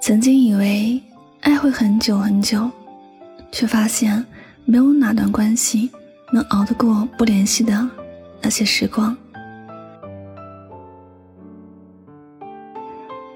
曾经以为爱会很久很久，却发现没有哪段关系能熬得过不联系的那些时光。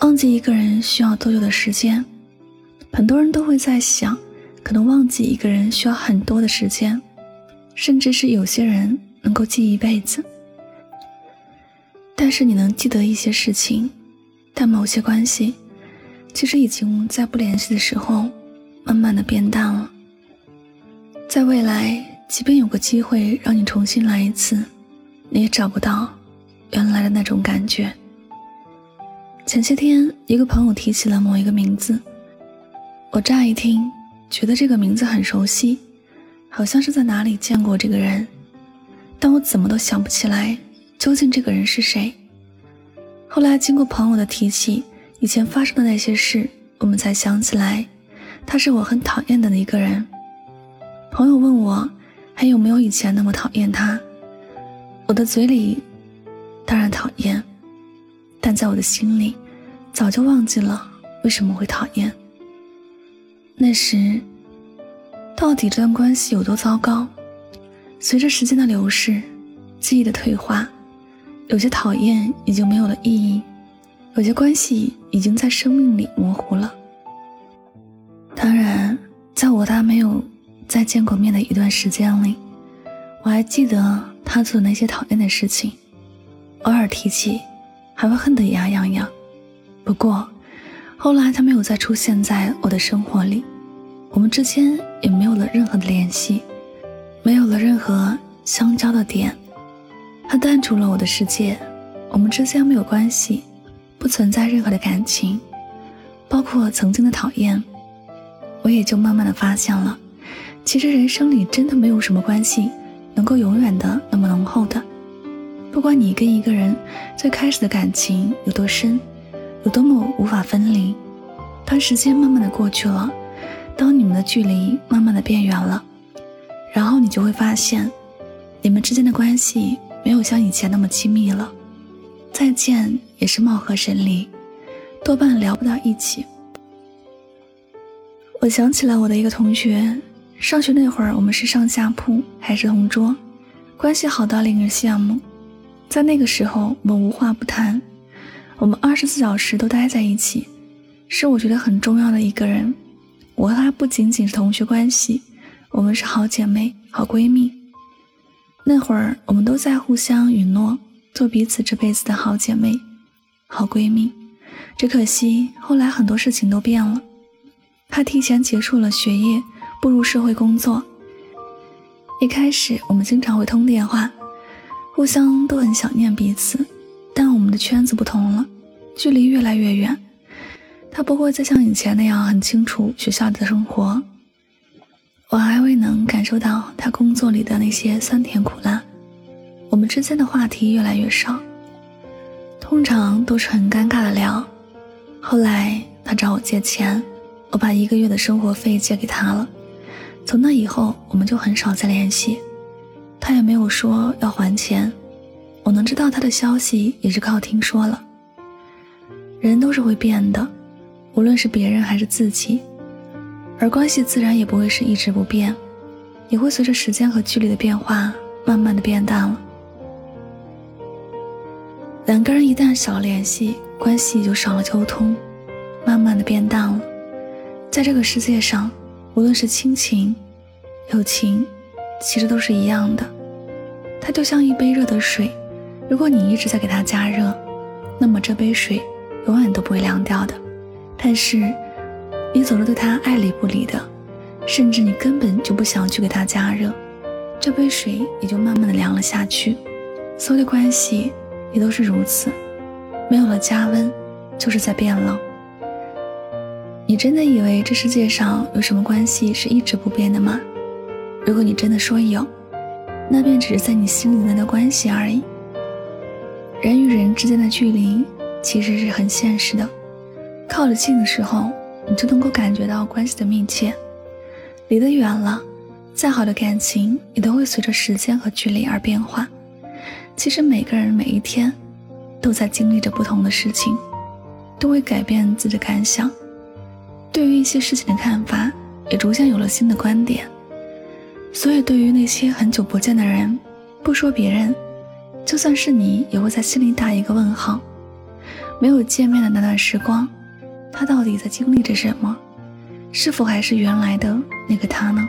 忘记一个人需要多久的时间？很多人都会在想，可能忘记一个人需要很多的时间，甚至是有些人能够记一辈子。但是你能记得一些事情，但某些关系，其实已经在不联系的时候，慢慢的变淡了。在未来，即便有个机会让你重新来一次，你也找不到原来的那种感觉。前些天，一个朋友提起了某一个名字，我乍一听觉得这个名字很熟悉，好像是在哪里见过这个人，但我怎么都想不起来究竟这个人是谁。后来经过朋友的提起以前发生的那些事，我们才想起来，他是我很讨厌的一个人。朋友问我还有没有以前那么讨厌他，我的嘴里当然讨厌。但在我的心里，早就忘记了为什么会讨厌。那时，到底这段关系有多糟糕？随着时间的流逝，记忆的退化，有些讨厌已经没有了意义，有些关系已经在生命里模糊了。当然，在我他没有再见过面的一段时间里，我还记得他做的那些讨厌的事情，偶尔提起。还会恨得牙痒痒，不过后来他没有再出现在我的生活里，我们之间也没有了任何的联系，没有了任何相交的点，他淡出了我的世界，我们之间没有关系，不存在任何的感情，包括曾经的讨厌，我也就慢慢的发现了，其实人生里真的没有什么关系能够永远的那么浓厚的。不管你跟一个人最开始的感情有多深，有多么无法分离，当时间慢慢的过去了，当你们的距离慢慢的变远了，然后你就会发现，你们之间的关系没有像以前那么亲密了，再见也是貌合神离，多半聊不到一起。我想起了我的一个同学，上学那会儿我们是上下铺，还是同桌，关系好到令人羡慕。在那个时候，我们无话不谈，我们二十四小时都待在一起，是我觉得很重要的一个人。我和她不仅仅是同学关系，我们是好姐妹、好闺蜜。那会儿，我们都在互相允诺，做彼此这辈子的好姐妹、好闺蜜。只可惜后来很多事情都变了，她提前结束了学业，步入社会工作。一开始，我们经常会通电话。互相都很想念彼此，但我们的圈子不同了，距离越来越远。他不会再像以前那样很清楚学校的生活，我还未能感受到他工作里的那些酸甜苦辣。之间的话题越来越少，通常都是很尴尬的聊。后来他找我借钱，我把一个月的生活费借给他了。从那以后，我们就很少再联系。他也没有说要还钱，我能知道他的消息也是靠听说了。人都是会变的，无论是别人还是自己，而关系自然也不会是一直不变，也会随着时间和距离的变化，慢慢的变淡了。两个人一旦少了联系，关系就少了沟通，慢慢的变淡了。在这个世界上，无论是亲情、友情。其实都是一样的，它就像一杯热的水，如果你一直在给它加热，那么这杯水永远都不会凉掉的。但是，你总是对它爱理不理的，甚至你根本就不想去给它加热，这杯水也就慢慢的凉了下去。所有的关系也都是如此，没有了加温，就是在变冷。你真的以为这世界上有什么关系是一直不变的吗？如果你真的说有，那便只是在你心里面的关系而已。人与人之间的距离其实是很现实的，靠得近的时候，你就能够感觉到关系的密切；离得远了，再好的感情也都会随着时间和距离而变化。其实每个人每一天都在经历着不同的事情，都会改变自己的感想，对于一些事情的看法也逐渐有了新的观点。所以，对于那些很久不见的人，不说别人，就算是你，也会在心里打一个问号。没有见面的那段时光，他到底在经历着什么？是否还是原来的那个他呢？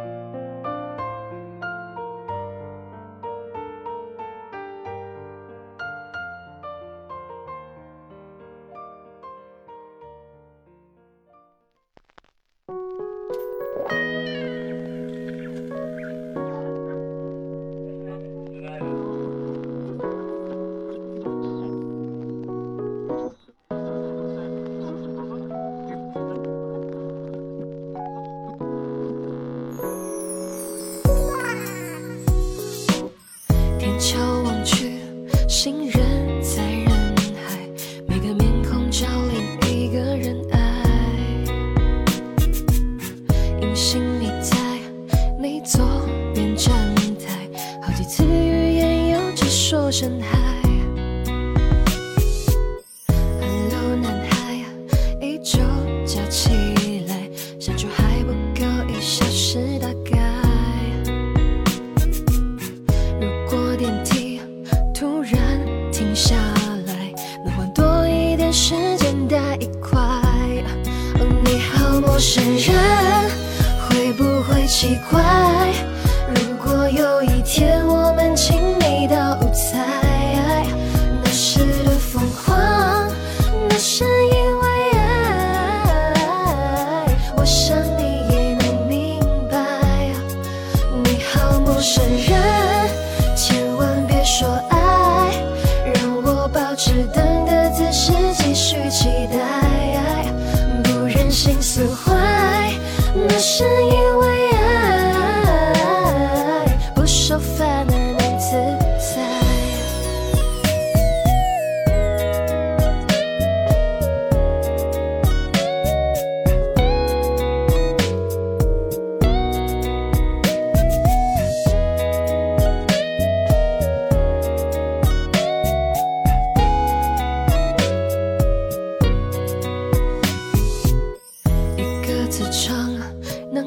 释怀，那是因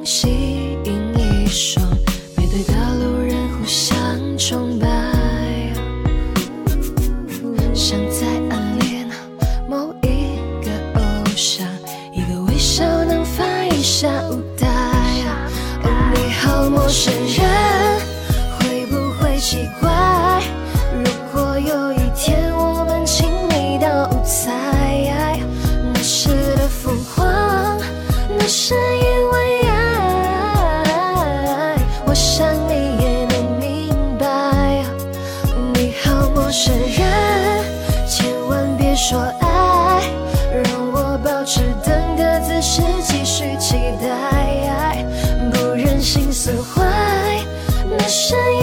吸引一双背对的路人互相崇拜，像在暗恋某一个偶像，一个微笑能发一下无台。哦，你好陌生人，会不会奇怪？谁